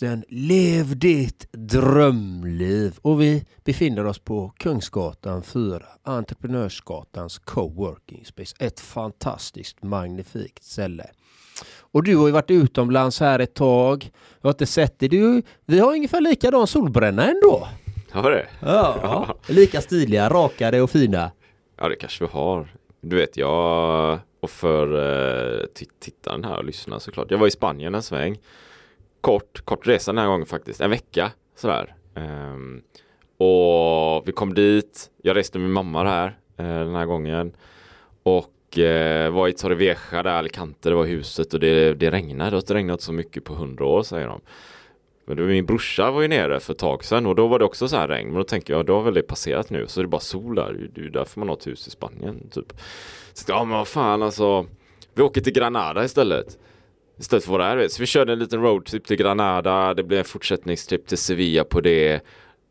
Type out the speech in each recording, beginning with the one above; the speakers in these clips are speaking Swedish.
podcasten Lev ditt drömliv. Och vi befinner oss på Kungsgatan 4, Entreprenörsgatans coworking space. Ett fantastiskt magnifikt ställe. Och du har ju varit utomlands här ett tag. Jag har inte sett dig. Du, vi har ungefär likadan solbränna ändå. Har det? Ja, lika stiliga, rakade och fina. Ja, det kanske vi har. Du vet, jag och för eh, tittaren här och lyssnaren såklart. Jag var i Spanien en sväng. Kort, kort resa den här gången faktiskt. En vecka sådär. Um, och vi kom dit. Jag reste med min mamma här uh, den här gången. Och uh, var i Torrevieja där, Alicante, det var huset och det, det regnade. Det har inte regnat så mycket på hundra år säger de. Men min brorsa var ju nere för ett tag sedan och då var det också så här regn. Men då tänker jag, då har väl det passerat nu. Så är det bara sol där. Det är ju därför man har ett hus i Spanien. Typ. Så ja men vad fan alltså. Vi åker till Granada istället. Istället för våra det. Så vi körde en liten roadtrip till Granada. Det blev en fortsättningstrip till Sevilla på det.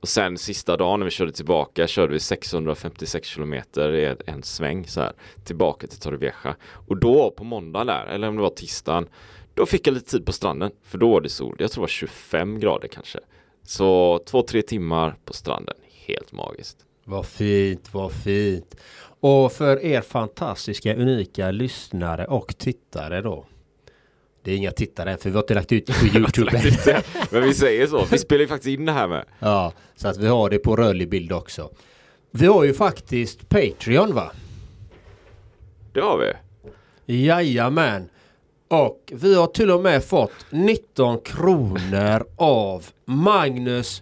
Och sen sista dagen när vi körde tillbaka körde vi 656 kilometer i en sväng så här tillbaka till Torrevieja. Och då på måndag där, eller om det var tisdagen, då fick jag lite tid på stranden för då var det sol. Jag tror det var 25 grader kanske. Så två, tre timmar på stranden. Helt magiskt. Vad fint, vad fint. Och för er fantastiska, unika lyssnare och tittare då. Det är inga tittare för vi har inte lagt ut på Youtube. Men vi säger så. Vi spelar ju faktiskt in det här med. Ja, så att vi har det på rörlig bild också. Vi har ju faktiskt Patreon va? Det har vi. Jajamän. Och vi har till och med fått 19 kronor av Magnus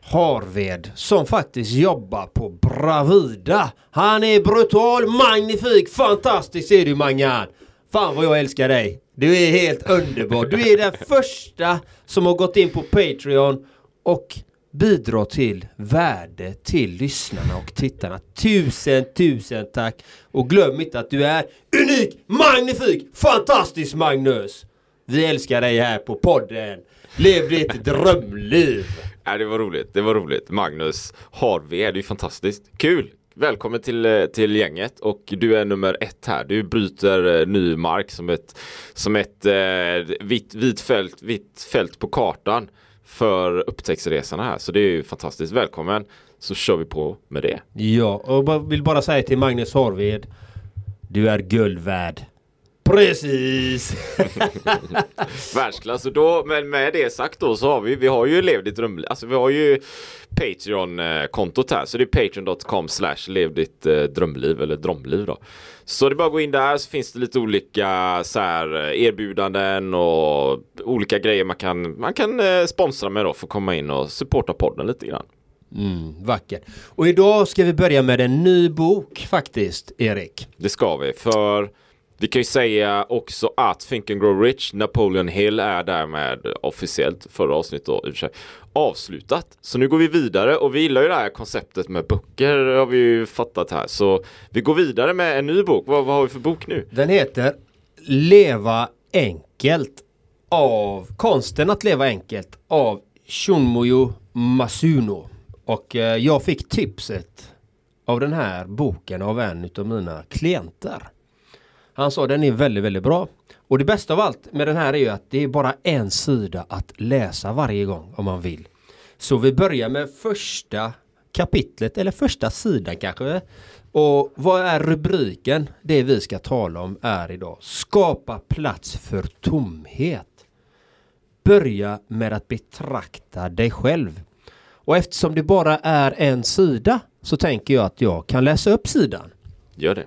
Harved som faktiskt jobbar på Bravida. Han är brutal, magnifik, fantastisk är du Mangan. Fan vad jag älskar dig. Du är helt underbar. Du är den första som har gått in på Patreon och bidrar till värde till lyssnarna och tittarna. Tusen, tusen tack! Och glöm inte att du är unik, magnifik, fantastisk Magnus! Vi älskar dig här på podden. Lev ditt drömliv! Ja, det var roligt. Det var roligt. Magnus Harvey, det är ju fantastiskt. Kul! Välkommen till, eh, till gänget och du är nummer ett här. Du bryter eh, ny mark som ett, som ett eh, vitt, vit fält, vitt fält på kartan för upptäcktsresorna här. Så det är ju fantastiskt. Välkommen! Så kör vi på med det. Ja, och vill bara säga till Magnus Harved. Du är guld värd. Precis! Världsklass. Och då, men med det sagt då så har vi, vi har ju Lev ditt drömliv. Alltså vi har ju Patreon-kontot här. Så det är patreon.com slash lev ditt eh, drömliv eller drömliv då. Så det är bara att gå in där så finns det lite olika så här, eh, erbjudanden och olika grejer man kan, man kan eh, sponsra med då för att komma in och supporta podden lite grann. Mm, vackert. Och idag ska vi börja med en ny bok faktiskt, Erik. Det ska vi, för vi kan ju säga också att Think and Grow Rich, Napoleon Hill är därmed officiellt förra avsnittet då, sig, avslutat. Så nu går vi vidare och vi gillar ju det här konceptet med böcker har vi ju fattat här. Så vi går vidare med en ny bok. Vad, vad har vi för bok nu? Den heter Leva enkelt av Konsten att leva enkelt av Shunmoyo Masuno. Och eh, jag fick tipset av den här boken av en av mina klienter. Han sa den är väldigt, väldigt bra. Och det bästa av allt med den här är ju att det är bara en sida att läsa varje gång om man vill. Så vi börjar med första kapitlet eller första sidan kanske. Och vad är rubriken? Det vi ska tala om är idag Skapa plats för tomhet. Börja med att betrakta dig själv. Och eftersom det bara är en sida så tänker jag att jag kan läsa upp sidan. Gör det.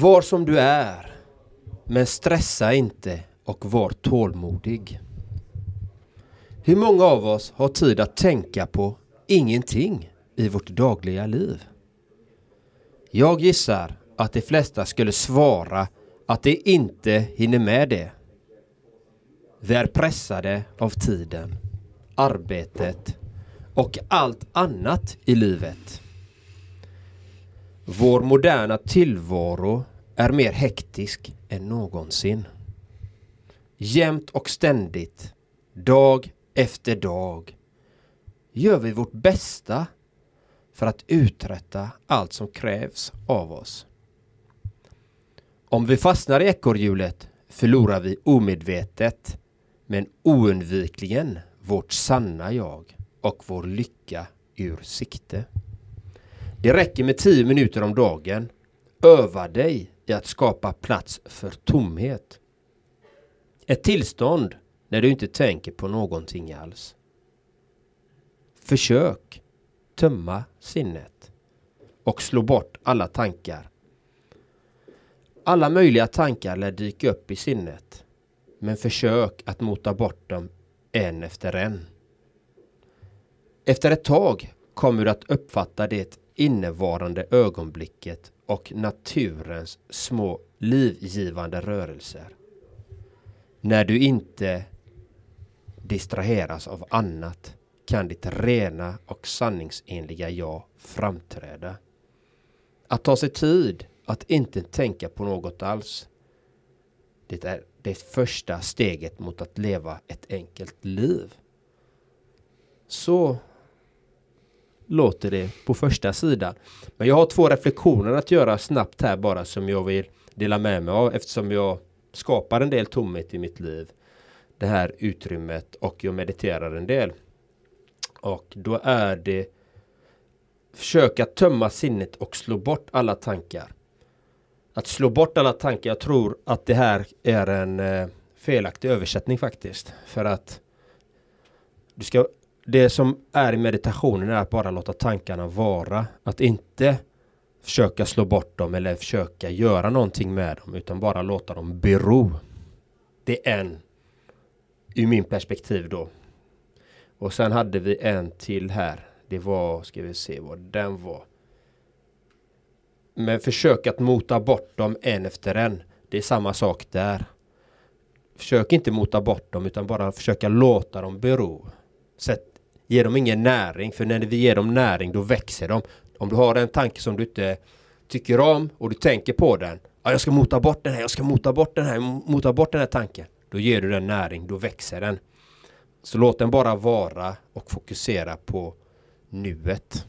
Var som du är, men stressa inte och var tålmodig. Hur många av oss har tid att tänka på ingenting i vårt dagliga liv? Jag gissar att de flesta skulle svara att de inte hinner med det. Vi är pressade av tiden, arbetet och allt annat i livet. Vår moderna tillvaro är mer hektisk än någonsin. Jämt och ständigt, dag efter dag, gör vi vårt bästa för att uträtta allt som krävs av oss. Om vi fastnar i ekorrhjulet förlorar vi omedvetet men oundvikligen vårt sanna jag och vår lycka ur sikte. Det räcker med 10 minuter om dagen. Öva dig i att skapa plats för tomhet. Ett tillstånd när du inte tänker på någonting alls. Försök tömma sinnet och slå bort alla tankar. Alla möjliga tankar lär dyka upp i sinnet. Men försök att mota bort dem en efter en. Efter ett tag kommer du att uppfatta det innevarande ögonblicket och naturens små livgivande rörelser. När du inte distraheras av annat kan ditt rena och sanningsenliga jag framträda. Att ta sig tid att inte tänka på något alls. Det är det första steget mot att leva ett enkelt liv. Så låter det på första sidan. Men jag har två reflektioner att göra snabbt här bara som jag vill dela med mig av eftersom jag skapar en del tomhet i mitt liv. Det här utrymmet och jag mediterar en del. Och då är det försöka tömma sinnet och slå bort alla tankar. Att slå bort alla tankar, jag tror att det här är en eh, felaktig översättning faktiskt. För att du ska det som är i meditationen är att bara låta tankarna vara. Att inte försöka slå bort dem eller försöka göra någonting med dem utan bara låta dem bero. Det är en ur min perspektiv då. Och sen hade vi en till här. Det var, ska vi se vad den var. Men försök att mota bort dem en efter en. Det är samma sak där. Försök inte mota bort dem utan bara försöka låta dem bero. Sätt Ge dem ingen näring, för när vi ger dem näring då växer de. Om du har en tanke som du inte tycker om och du tänker på den. Ja, jag ska mota bort den här, jag ska mota bort den här, mota bort den här tanken. Då ger du den näring, då växer den. Så låt den bara vara och fokusera på nuet.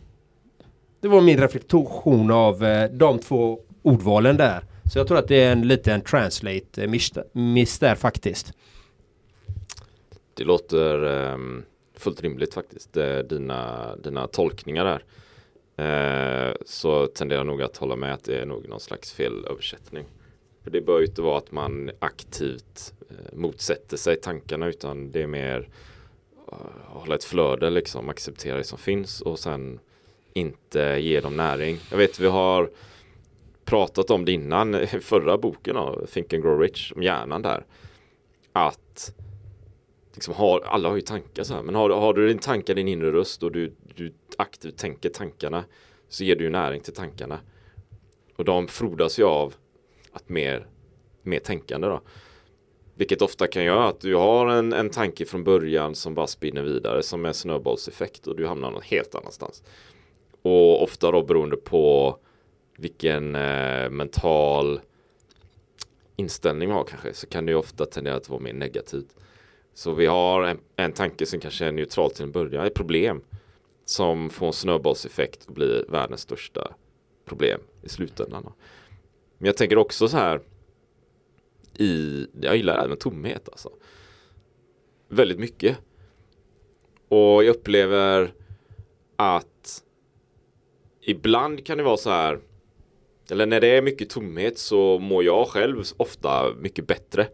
Det var min reflektion av eh, de två ordvalen där. Så jag tror att det är en liten translate eh, miss där faktiskt. Det låter um fullt rimligt faktiskt. Dina, dina tolkningar där. Eh, så tenderar jag nog att hålla med att det är nog någon slags felöversättning. För det bör ju inte vara att man aktivt eh, motsätter sig tankarna utan det är mer uh, hålla ett flöde liksom, acceptera det som finns och sen inte ge dem näring. Jag vet vi har pratat om det innan, förra boken av Think and Grow Rich, om hjärnan där. Att liksom har, alla har ju tankar så här, men har, har du din tankar, din inre röst och du, du aktivt tänker tankarna så ger du ju näring till tankarna. Och de frodas ju av att mer, mer tänkande då. Vilket ofta kan göra att du har en, en tanke från början som bara spinner vidare som en snöbollseffekt och du hamnar någon helt annanstans. Och ofta då beroende på vilken eh, mental inställning man har kanske så kan det ju ofta tendera att vara mer negativt. Så vi har en, en tanke som kanske är neutral till en början, ett problem som får en snöbollseffekt och blir världens största problem i slutändan. Men jag tänker också så här i, jag gillar även tomhet alltså. Väldigt mycket. Och jag upplever att ibland kan det vara så här eller när det är mycket tomhet så mår jag själv ofta mycket bättre.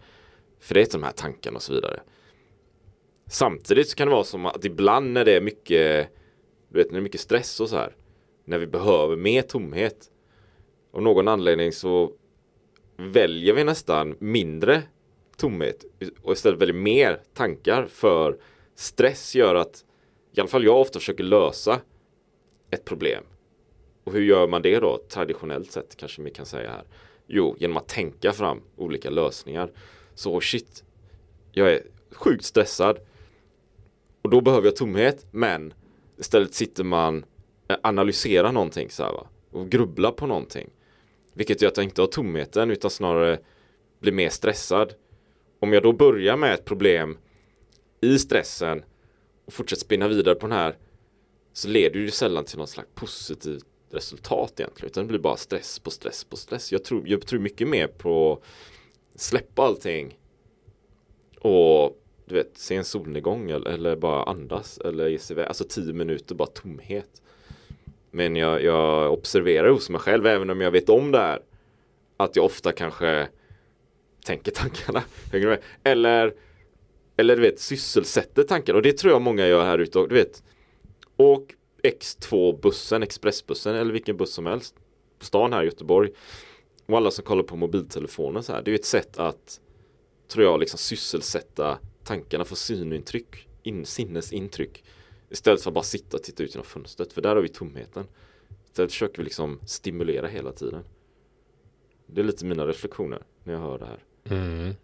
För det är de här tankarna och så vidare. Samtidigt så kan det vara som att ibland när det är mycket Du vet när det är mycket stress och så här När vi behöver mer tomhet Av någon anledning så Väljer vi nästan mindre tomhet och istället väljer mer tankar för stress gör att i alla fall jag ofta försöker lösa ett problem. Och hur gör man det då traditionellt sett kanske vi kan säga här. Jo, genom att tänka fram olika lösningar. Så shit, jag är sjukt stressad. Och då behöver jag tomhet, men istället sitter man eh, analyserar någonting så här, va? och grubblar på någonting. Vilket gör att jag inte har tomheten utan snarare blir mer stressad. Om jag då börjar med ett problem i stressen och fortsätter spinna vidare på den här så leder det ju sällan till något slags positivt resultat egentligen utan det blir bara stress på stress på stress. Jag tror, jag tror mycket mer på släppa allting och du vet, se en solnedgång eller, eller bara andas eller ge sig iväg. Alltså tio minuter bara tomhet. Men jag, jag observerar hos mig själv även om jag vet om det här. Att jag ofta kanske tänker tankarna. Eller eller du vet sysselsätter tankarna och det tror jag många gör här ute. Du vet Åk X2 bussen, expressbussen eller vilken buss som helst. På stan här i Göteborg. Och alla som kollar på mobiltelefonen så här. Det är ju ett sätt att tror jag liksom sysselsätta tankarna får synintryck, in, sinnesintryck. Istället för att bara sitta och titta ut genom fönstret. För där har vi tomheten. Istället försöker vi liksom stimulera hela tiden. Det är lite mina reflektioner när jag hör det här. Mm.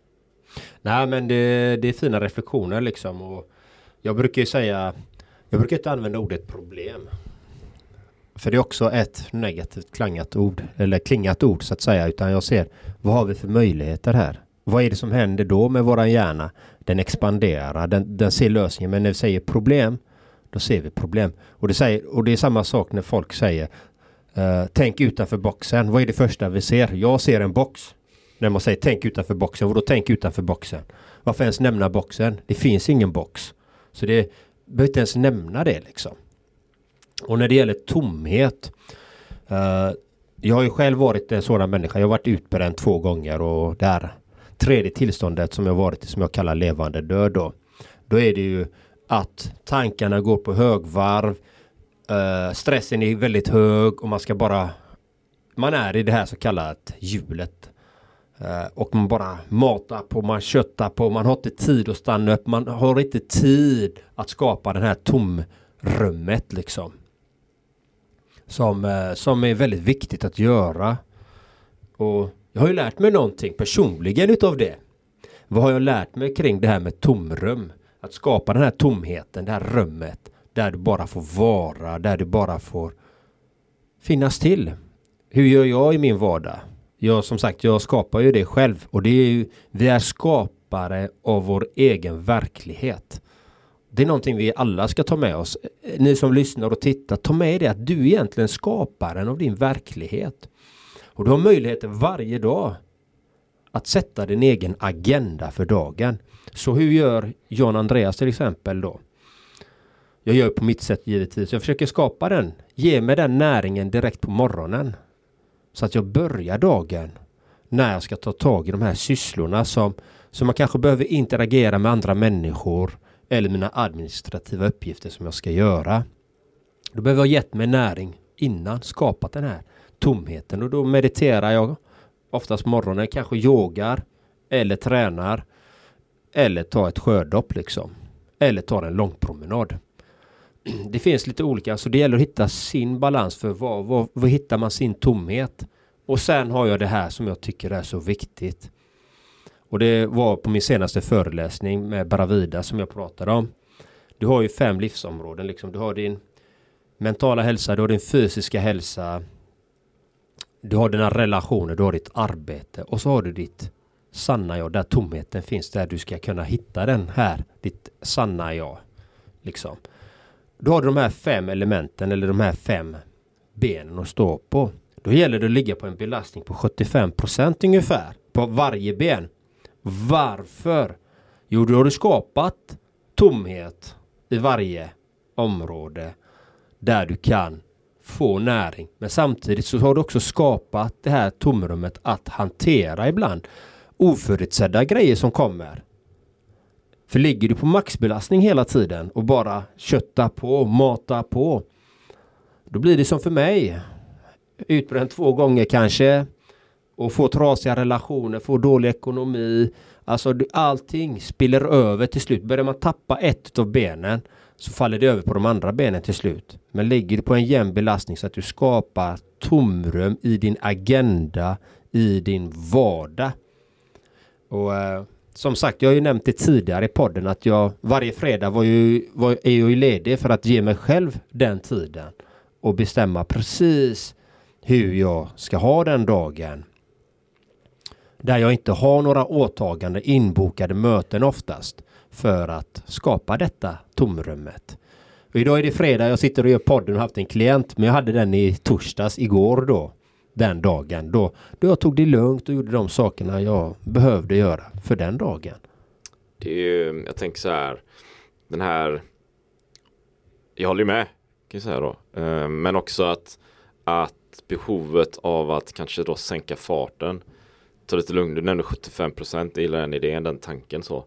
Nej men det, det är fina reflektioner liksom. Och jag brukar ju säga Jag brukar inte använda ordet problem. För det är också ett negativt klangat ord. Eller klingat ord så att säga. Utan jag ser vad har vi för möjligheter här? Vad är det som händer då med våran hjärna? Den expanderar, den, den ser lösningen. Men när vi säger problem, då ser vi problem. Och det, säger, och det är samma sak när folk säger uh, Tänk utanför boxen. Vad är det första vi ser? Jag ser en box. När man säger tänk utanför boxen. vadå tänk utanför boxen? Varför ens nämna boxen? Det finns ingen box. Så det behöver inte ens nämna det liksom. Och när det gäller tomhet. Uh, jag har ju själv varit en sådan människa. Jag har varit utbränd två gånger och där tredje tillståndet som jag varit i som jag kallar levande död då. Då är det ju att tankarna går på högvarv. Uh, stressen är väldigt hög och man ska bara man är i det här så kallat hjulet. Uh, och man bara matar på, man köttar på, man har inte tid att stanna upp, man har inte tid att skapa det här tomrummet liksom. Som, uh, som är väldigt viktigt att göra. Och jag har ju lärt mig någonting personligen utav det. Vad har jag lärt mig kring det här med tomrum? Att skapa den här tomheten, det här rummet. Där du bara får vara, där du bara får finnas till. Hur gör jag i min vardag? Jag som sagt, jag skapar ju det själv och det är ju, vi är skapare av vår egen verklighet. Det är någonting vi alla ska ta med oss. Ni som lyssnar och tittar, ta med er det att du är egentligen skaparen av din verklighet. Och du har möjligheter varje dag att sätta din egen agenda för dagen. Så hur gör John Andreas till exempel då? Jag gör på mitt sätt givetvis. Jag försöker skapa den. Ge mig den näringen direkt på morgonen. Så att jag börjar dagen när jag ska ta tag i de här sysslorna som, som man kanske behöver interagera med andra människor eller mina administrativa uppgifter som jag ska göra. Då behöver jag gett mig näring innan, skapat den här tomheten och då mediterar jag oftast morgonen, kanske yogar eller tränar eller tar ett sjödopp liksom. Eller tar en lång promenad. Det finns lite olika, så det gäller att hitta sin balans för var, var, var hittar man sin tomhet? Och sen har jag det här som jag tycker är så viktigt. Och det var på min senaste föreläsning med Bravida som jag pratade om. Du har ju fem livsområden liksom. Du har din mentala hälsa, du har din fysiska hälsa, du har dina relationer, du har ditt arbete och så har du ditt sanna jag, där tomheten finns, där du ska kunna hitta den här, ditt sanna jag. Liksom. Då har du de här fem elementen eller de här fem benen att stå på. Då gäller det att ligga på en belastning på 75% ungefär på varje ben. Varför? Jo, då har du skapat tomhet i varje område där du kan få näring. Men samtidigt så har du också skapat det här tomrummet att hantera ibland oförutsedda grejer som kommer. För ligger du på maxbelastning hela tiden och bara köttar på, matar på. Då blir det som för mig. Utbränd två gånger kanske. Och få trasiga relationer, få dålig ekonomi. Alltså allting spiller över till slut. Börjar man tappa ett av benen så faller det över på de andra benen till slut. Men lägger du på en jämn belastning så att du skapar tomrum i din agenda, i din vardag. Och eh, som sagt, jag har ju nämnt det tidigare i podden att jag varje fredag var ju, var, är jag ju ledig för att ge mig själv den tiden och bestämma precis hur jag ska ha den dagen. Där jag inte har några åtaganden, inbokade möten oftast för att skapa detta tomrummet. Och idag är det fredag, jag sitter och gör podden och haft en klient men jag hade den i torsdags igår då. Den dagen då, då jag tog det lugnt och gjorde de sakerna jag behövde göra för den dagen. Det är ju, jag tänker så här, den här, jag håller ju med kan jag säga då, eh, men också att, att behovet av att kanske då sänka farten, ta lite lugnt, du nämnde 75 procent, jag gillar den idén, den tanken så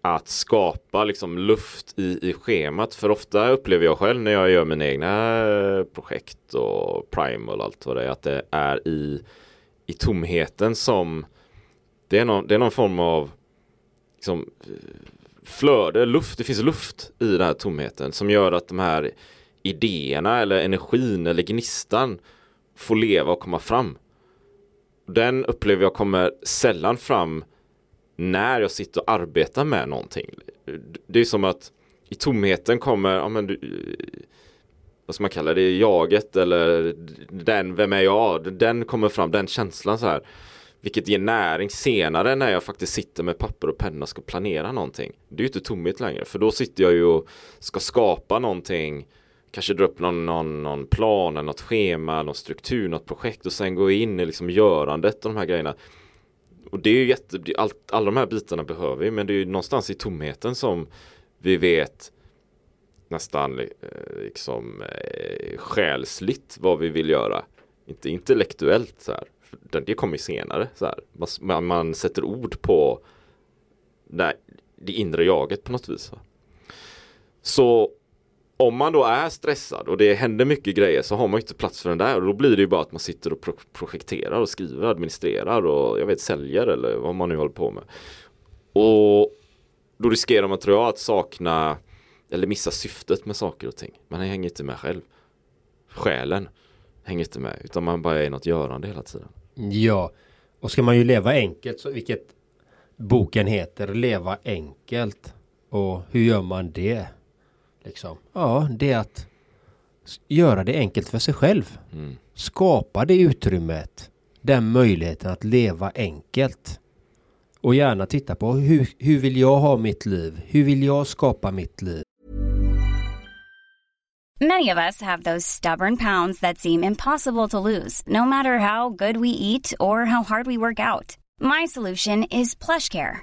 att skapa liksom luft i, i schemat. För ofta upplever jag själv när jag gör mina egna projekt och primal och allt vad det är att det är i, i tomheten som det är någon, det är någon form av liksom, flöde, luft, det finns luft i den här tomheten som gör att de här idéerna eller energin eller gnistan får leva och komma fram. Den upplever jag kommer sällan fram när jag sitter och arbetar med någonting. Det är som att i tomheten kommer, ja men du, vad ska man kalla det, jaget eller den, vem är jag? Den kommer fram, den känslan så här. Vilket ger näring senare när jag faktiskt sitter med papper och penna och ska planera någonting. Det är ju inte tomhet längre, för då sitter jag ju och ska skapa någonting Kanske dra upp någon, någon, någon plan, något schema, någon struktur, något projekt och sen gå in i liksom görandet och de här grejerna. Och det är ju jätte, allt, alla de här bitarna behöver vi men det är ju någonstans i tomheten som vi vet nästan eh, liksom eh, själsligt vad vi vill göra. Inte intellektuellt så här. Det kommer senare så här. Man, man sätter ord på det, det inre jaget på något vis. Så om man då är stressad och det händer mycket grejer så har man inte plats för den där och då blir det ju bara att man sitter och pro projekterar och skriver, administrerar och jag vet säljer eller vad man nu håller på med. Och då riskerar man tror jag att sakna eller missa syftet med saker och ting. Man hänger inte med själv. Själen hänger inte med utan man bara är i något görande hela tiden. Ja, och ska man ju leva enkelt så vilket boken heter Leva enkelt. Och hur gör man det? Liksom. Ja, det är att göra det enkelt för sig själv. Mm. Skapa det utrymmet. Den möjligheten att leva enkelt. Och gärna titta på hur, hur vill jag ha mitt liv? Hur vill jag skapa mitt liv? Many of us have those stubborn pounds that seem impossible to lose, no matter how good we eat or how hard we work out. My solution is plush care.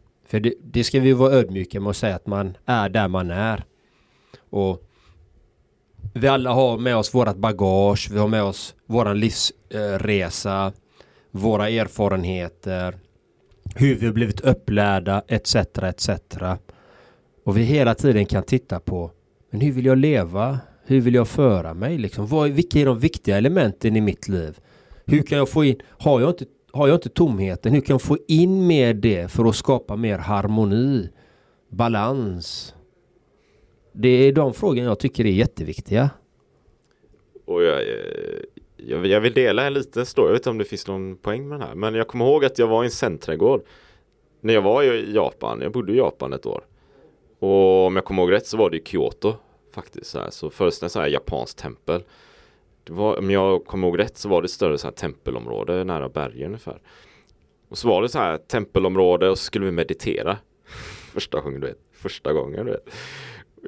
För det, det ska vi vara ödmjuka med att säga att man är där man är. Och vi alla har med oss vårat bagage, vi har med oss våran livsresa, våra erfarenheter, hur vi har blivit upplärda etc. etc. Och vi hela tiden kan titta på men hur vill jag leva? Hur vill jag föra mig? Liksom? Vad, vilka är de viktiga elementen i mitt liv? Hur kan jag få in, har jag inte, har jag inte tomheten, hur kan jag få in mer det för att skapa mer harmoni, balans? Det är de frågorna jag tycker är jätteviktiga. Och jag, eh, jag, jag vill dela en liten story, jag vet inte om det finns någon poäng med den här. Men jag kommer ihåg att jag var i en centträdgård. När jag var i Japan, jag bodde i Japan ett år. Och om jag kommer ihåg rätt så var det i Kyoto faktiskt. Så, här. så först en sån här japanskt tempel. Det var, om jag kommer ihåg rätt så var det större så här tempelområde nära bergen ungefär. Och så var det så här tempelområde och så skulle vi meditera. Första gången du vet. Första gången du vet.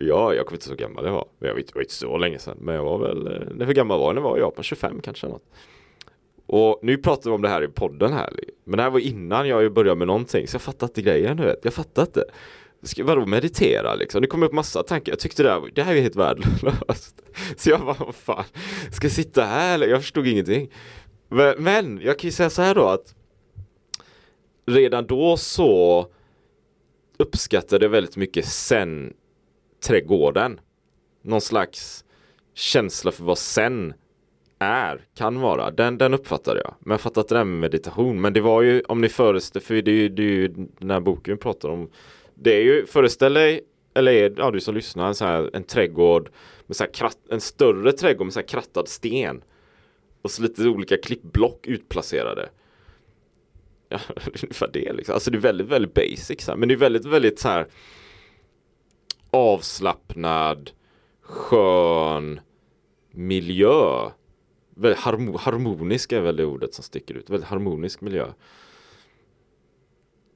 Ja, jag kommer inte så gammal jag var. Jag vet, det var inte så länge sedan. Men jag var väl, eh, när hur gammal var jag var jag var 25 kanske något. Och nu pratar vi om det här i podden här. Men det här var innan jag började med någonting. Så jag fattar inte grejen du vet. Jag fattar inte. Ska vadå meditera liksom? Det kom upp massa tankar. Jag tyckte det här, det här är helt värdelöst. Så jag bara, vad fan. Ska jag sitta här eller? Jag förstod ingenting. Men, men jag kan ju säga så här då att redan då så uppskattade jag väldigt mycket sen trädgården. Någon slags känsla för vad sen är, kan vara. Den, den uppfattade jag. Men jag fattade inte det här med meditation. Men det var ju, om ni föreställer, för det är ju, det är ju den här boken vi pratar om. Det är ju, föreställ dig, eller är, ja, du som lyssnar, en, så här, en trädgård med så här kratt, en större trädgård med så här krattad sten. Och så lite olika klippblock utplacerade. Ja, ungefär det liksom. Alltså det är väldigt, väldigt basic så här. Men det är väldigt, väldigt så här avslappnad, skön miljö. Väldigt harmo harmonisk är väl det ordet som sticker ut. Väldigt harmonisk miljö.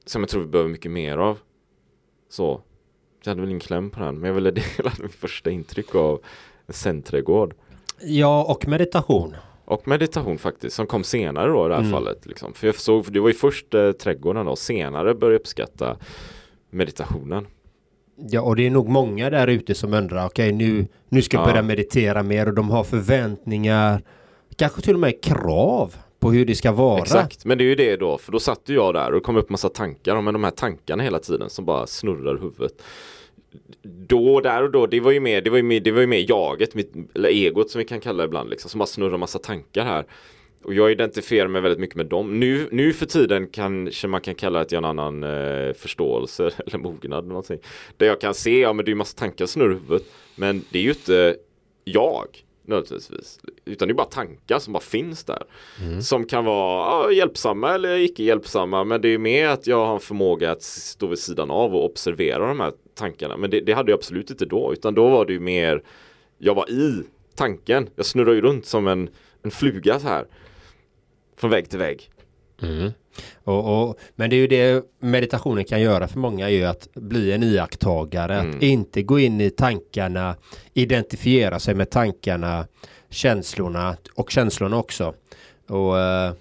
Som jag tror vi behöver mycket mer av. Så. Jag hade väl ingen kläm på den. Men jag ville dela mitt första intryck av en centrädgård. Ja, och meditation. Och meditation faktiskt, som kom senare då i det här mm. fallet. Liksom. För jag såg, för det var ju först eh, trädgården då, senare började jag uppskatta meditationen. Ja, och det är nog många där ute som undrar, okej okay, nu, nu ska jag börja meditera mer och de har förväntningar, kanske till och med krav på hur det ska vara. Exakt, men det är ju det då, för då satt jag där och kom upp massa tankar, men de här tankarna hela tiden som bara snurrar i huvudet. Då, där och då, det var ju mer, det var ju mer, det var ju mer jaget, mitt, eller egot som vi kan kalla det ibland, liksom, som bara snurrar massa tankar här. Och jag identifierar mig väldigt mycket med dem. Nu, nu för tiden kanske man kan kalla det att jag har en annan eh, förståelse eller mognad. Eller någonting. Där jag kan se, ja men det är ju massa tankar som snurrar i huvudet. Men det är ju inte jag nödvändigtvis. Utan det är bara tankar som bara finns där. Mm. Som kan vara ja, hjälpsamma eller icke hjälpsamma. Men det är mer att jag har en förmåga att stå vid sidan av och observera de här tankarna. Men det, det hade jag absolut inte då. Utan då var det ju mer, jag var i tanken. Jag snurrar ju runt som en, en fluga så här. Från vägg till vägg. Mm. Och, och, men det är ju det meditationen kan göra för många är ju att bli en iakttagare. Mm. Att inte gå in i tankarna, identifiera sig med tankarna, känslorna och känslorna också. Och, eh,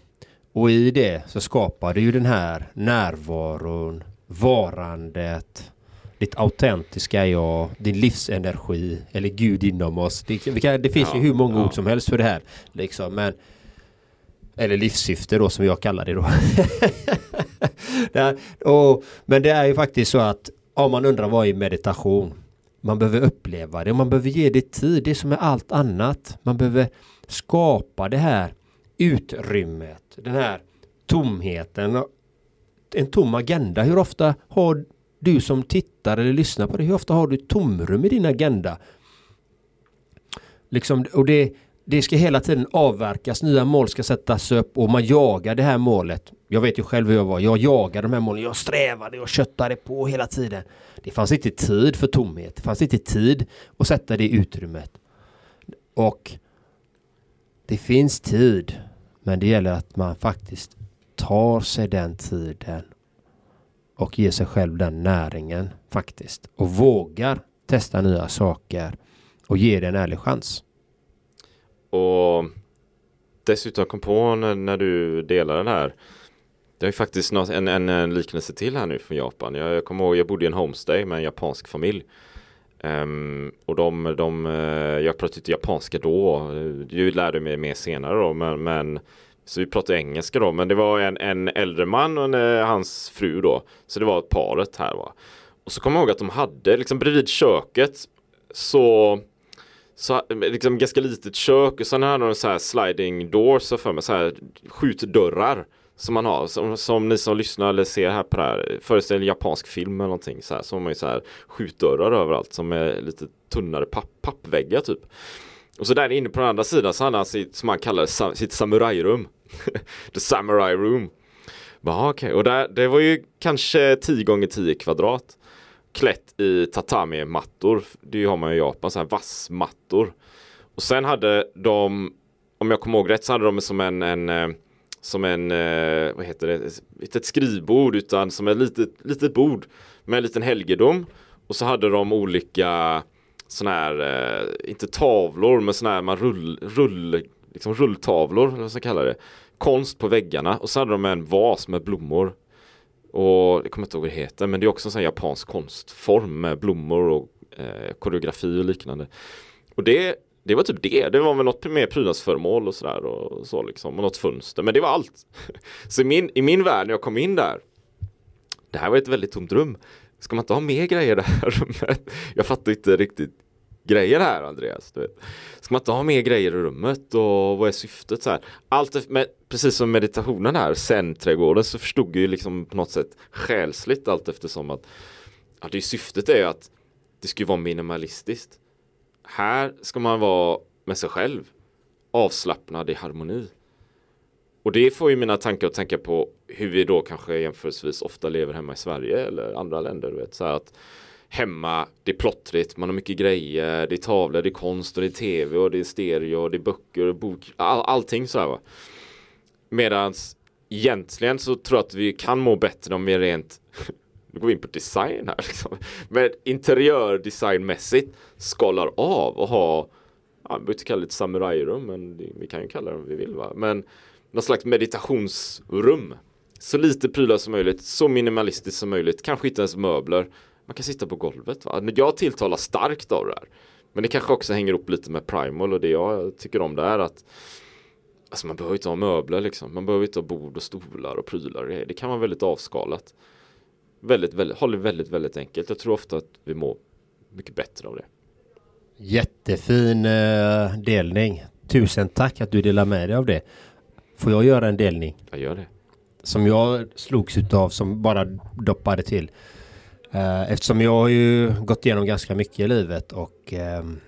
och i det så skapar det ju den här närvaron, varandet, ditt autentiska jag, din livsenergi eller Gud inom oss. Det, kan, det finns ja, ju hur många ja. ord som helst för det här. Liksom. Men eller livssyfte då som jag kallar det då. det och, men det är ju faktiskt så att om man undrar vad är meditation? Man behöver uppleva det, man behöver ge det tid, det som är allt annat. Man behöver skapa det här utrymmet, den här tomheten. En tom agenda, hur ofta har du som tittar eller lyssnar på det, hur ofta har du tomrum i din agenda? Liksom, och det, det ska hela tiden avverkas, nya mål ska sättas upp och man jagar det här målet. Jag vet ju själv hur jag var, jag jagade de här målen, jag strävade och köttade på hela tiden. Det fanns inte tid för tomhet, det fanns inte tid att sätta det i utrymmet. Och det finns tid, men det gäller att man faktiskt tar sig den tiden och ger sig själv den näringen faktiskt och vågar testa nya saker och ge det en ärlig chans. Och dessutom kom på när, när du delade den här Det är ju faktiskt något, en, en, en liknelse till här nu från Japan. Jag, jag kommer ihåg, jag bodde i en homestay med en japansk familj. Um, och de, de, eh, jag pratade inte japanska då. Du lärde mig mer senare då, men, men så vi pratade engelska då, men det var en, en äldre man och en, eh, hans fru då. Så det var paret här va. Och så kommer jag ihåg att de hade liksom bredvid köket så så liksom ganska litet kök och sen hade de så här sliding doors för mig, så här skjutdörrar som man har, som, som ni som lyssnar eller ser här på det här, föreställer japansk film eller någonting så här, så har man ju så här skjutdörrar överallt som är lite tunnare papp, pappväggar typ. Och så där inne på den andra sidan så hade han sitt, som han kallar det, sitt samurajrum. The samurai room. Ja, okej, okay. och där, det var ju kanske 10 gånger 10 kvadrat. Klätt i tatami-mattor. Det har man ju i Japan, så här vassmattor. Och sen hade de, om jag kommer ihåg rätt, så hade de som en, en eh, som en, eh, vad heter det, inte ett skrivbord utan som ett litet, litet bord med en liten helgedom. Och så hade de olika sådana här, eh, inte tavlor, men sådana här man rull, rull, liksom rulltavlor, eller vad ska kalla det. Konst på väggarna och så hade de en vas med blommor. Och det kommer inte ihåg vad det heter, men det är också en sån japansk konstform med blommor och eh, koreografi och liknande. Och det det var typ det. Det var väl något mer prydnadsföremål och sådär och så liksom. Och något fönster. Men det var allt. Så i min, i min värld när jag kom in där. Det här var ett väldigt tomt rum. Ska man inte ha mer grejer i det här rummet? Jag fattar inte riktigt grejer här Andreas. Du vet. Ska man inte ha mer grejer i rummet och vad är syftet så här? Allt med, precis som meditationen här, sen-trädgården så förstod jag ju liksom på något sätt själsligt allt eftersom att ja, det syftet är ju att det ska vara minimalistiskt. Här ska man vara med sig själv. Avslappnad i harmoni. Och det får ju mina tankar att tänka på hur vi då kanske jämförelsevis ofta lever hemma i Sverige eller andra länder. Du vet, så att hemma, det är plottrigt, man har mycket grejer, det är tavlor, det är konst och det är tv och det är stereo och det är böcker och bok, all, allting så här va. Medans egentligen så tror jag att vi kan må bättre om vi rent nu går vi in på design här liksom. Men interiördesignmässigt skalar av och ha, ja, vi behöver inte kalla det ett samurajrum, men vi kan ju kalla det om vi vill va. Men någon slags meditationsrum. Så lite prylar som möjligt, så minimalistiskt som möjligt, kanske inte ens möbler. Man kan sitta på golvet. Va? Jag tilltalar starkt av det här. Men det kanske också hänger upp lite med Primal och det jag tycker om det är att Alltså man behöver inte ha möbler liksom. Man behöver inte ha bord och stolar och prylar. Det kan vara väldigt avskalat väldigt, väldigt, håller väldigt, väldigt enkelt. Jag tror ofta att vi mår mycket bättre av det. Jättefin uh, delning. Tusen tack att du delar med dig av det. Får jag göra en delning? Jag gör det. Som jag slogs utav som bara doppade till. Eh, eftersom jag har ju gått igenom ganska mycket i livet och ehm,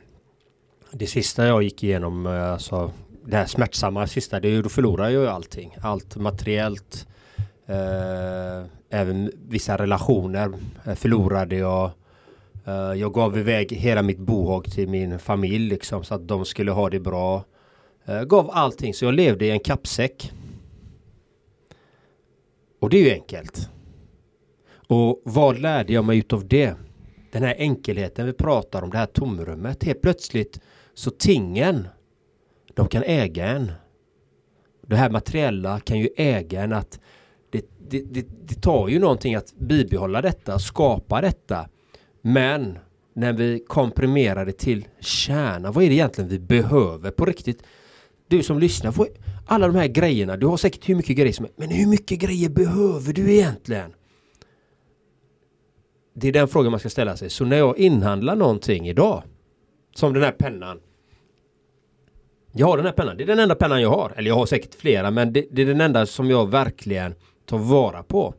det sista jag gick igenom, eh, alltså det här smärtsamma sista, det är ju då förlorar jag ju allting. Allt materiellt, eh, även vissa relationer förlorade jag. Jag gav iväg hela mitt bohag till min familj liksom så att de skulle ha det bra. gav allting så jag levde i en kappsäck. Och det är ju enkelt. Och vad lärde jag mig utav det? Den här enkelheten vi pratar om, det här tomrummet. Helt plötsligt så tingen, de kan äga en. Det här materiella kan ju äga en att det, det, det tar ju någonting att bibehålla detta, skapa detta. Men när vi komprimerar det till kärna, vad är det egentligen vi behöver på riktigt? Du som lyssnar, alla de här grejerna, du har säkert hur mycket grejer som helst, men hur mycket grejer behöver du egentligen? Det är den frågan man ska ställa sig. Så när jag inhandlar någonting idag, som den här pennan. Jag har den här pennan, det är den enda pennan jag har. Eller jag har säkert flera, men det, det är den enda som jag verkligen tar vara på.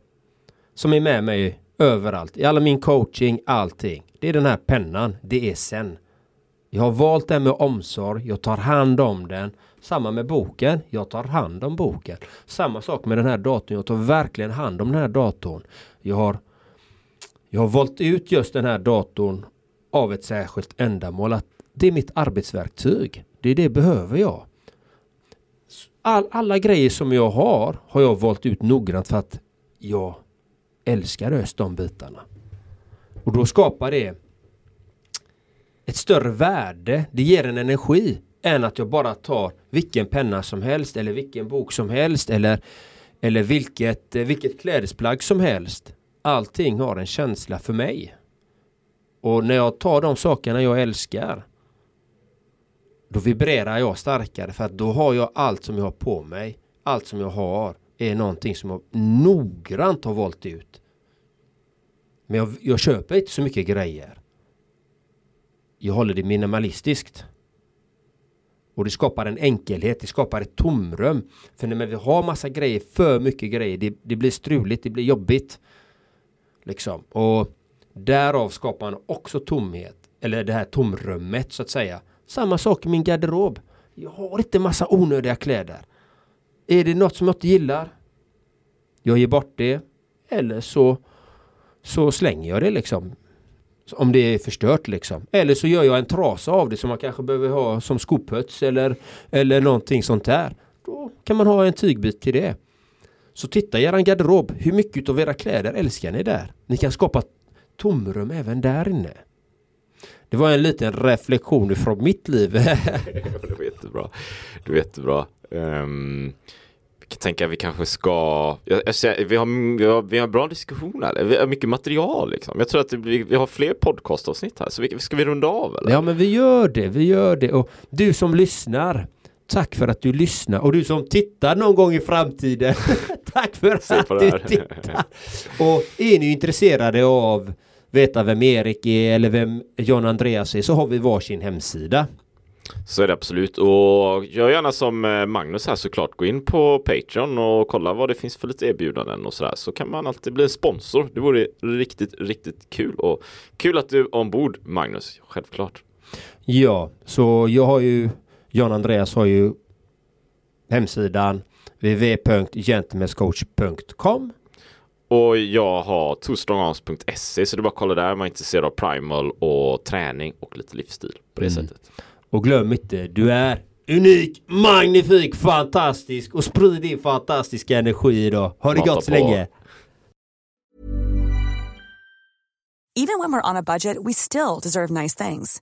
Som är med mig överallt, i alla min coaching, allting. Det är den här pennan, det är sen. Jag har valt den med omsorg, jag tar hand om den. Samma med boken, jag tar hand om boken. Samma sak med den här datorn, jag tar verkligen hand om den här datorn. Jag har, jag har valt ut just den här datorn av ett särskilt ändamål. Att det är mitt arbetsverktyg. Det är det behöver jag all, alla grejer som jag har har jag valt ut noggrant för att jag älskar just de bitarna. Och då skapar det ett större värde. Det ger en energi än att jag bara tar vilken penna som helst eller vilken bok som helst eller eller vilket, eh, vilket klädesplagg som helst. Allting har en känsla för mig. Och när jag tar de sakerna jag älskar då vibrerar jag starkare för att då har jag allt som jag har på mig. Allt som jag har är någonting som jag noggrant har valt ut. Men jag, jag köper inte så mycket grejer. Jag håller det minimalistiskt. Och det skapar en enkelhet, det skapar ett tomrum. För när vi har massa grejer, för mycket grejer, det, det blir struligt, det blir jobbigt. Liksom. Och därav skapar man också tomhet. Eller det här tomrummet så att säga. Samma sak i min garderob. Jag har inte massa onödiga kläder. Är det något som jag inte gillar? Jag ger bort det. Eller så, så slänger jag det liksom. Om det är förstört liksom. Eller så gör jag en trasa av det som man kanske behöver ha som skoputs eller, eller någonting sånt där. Då kan man ha en tygbit till det. Så titta i er garderob. Hur mycket av era kläder älskar ni där? Ni kan skapa tomrum även där inne. Det var en liten reflektion från mitt liv. det var jättebra. Det var jättebra. Um, jag tänker att vi kanske ska, jag, jag vi, har, vi, har, vi har bra diskussion här, vi har mycket material liksom. Jag tror att vi, vi har fler podcastavsnitt här, så vi, ska vi runda av eller? Ja men vi gör det, vi gör det. Och du som lyssnar, tack för att du lyssnar. Och du som tittar någon gång i framtiden, tack för att du tittar. Och är ni intresserade av veta vem Erik är eller vem John Andreas är så har vi varsin hemsida. Så är det absolut och gör gärna som eh, Magnus här såklart. Gå in på Patreon och kolla vad det finns för lite erbjudanden och sådär. Så kan man alltid bli en sponsor. Det vore riktigt, riktigt kul och kul att du är ombord Magnus, självklart. Ja, så jag har ju John Andreas har ju hemsidan www.gentlemenscoach.com och jag har twostrongarms.se så det är bara att kolla där om man är intresserad av primal och träning och lite livsstil på det mm. sättet. Och glöm inte, du är unik, magnifik, fantastisk och sprid din fantastiska energi idag. Ha det Mata gott så länge. Even when we're on a budget we still deserve nice things.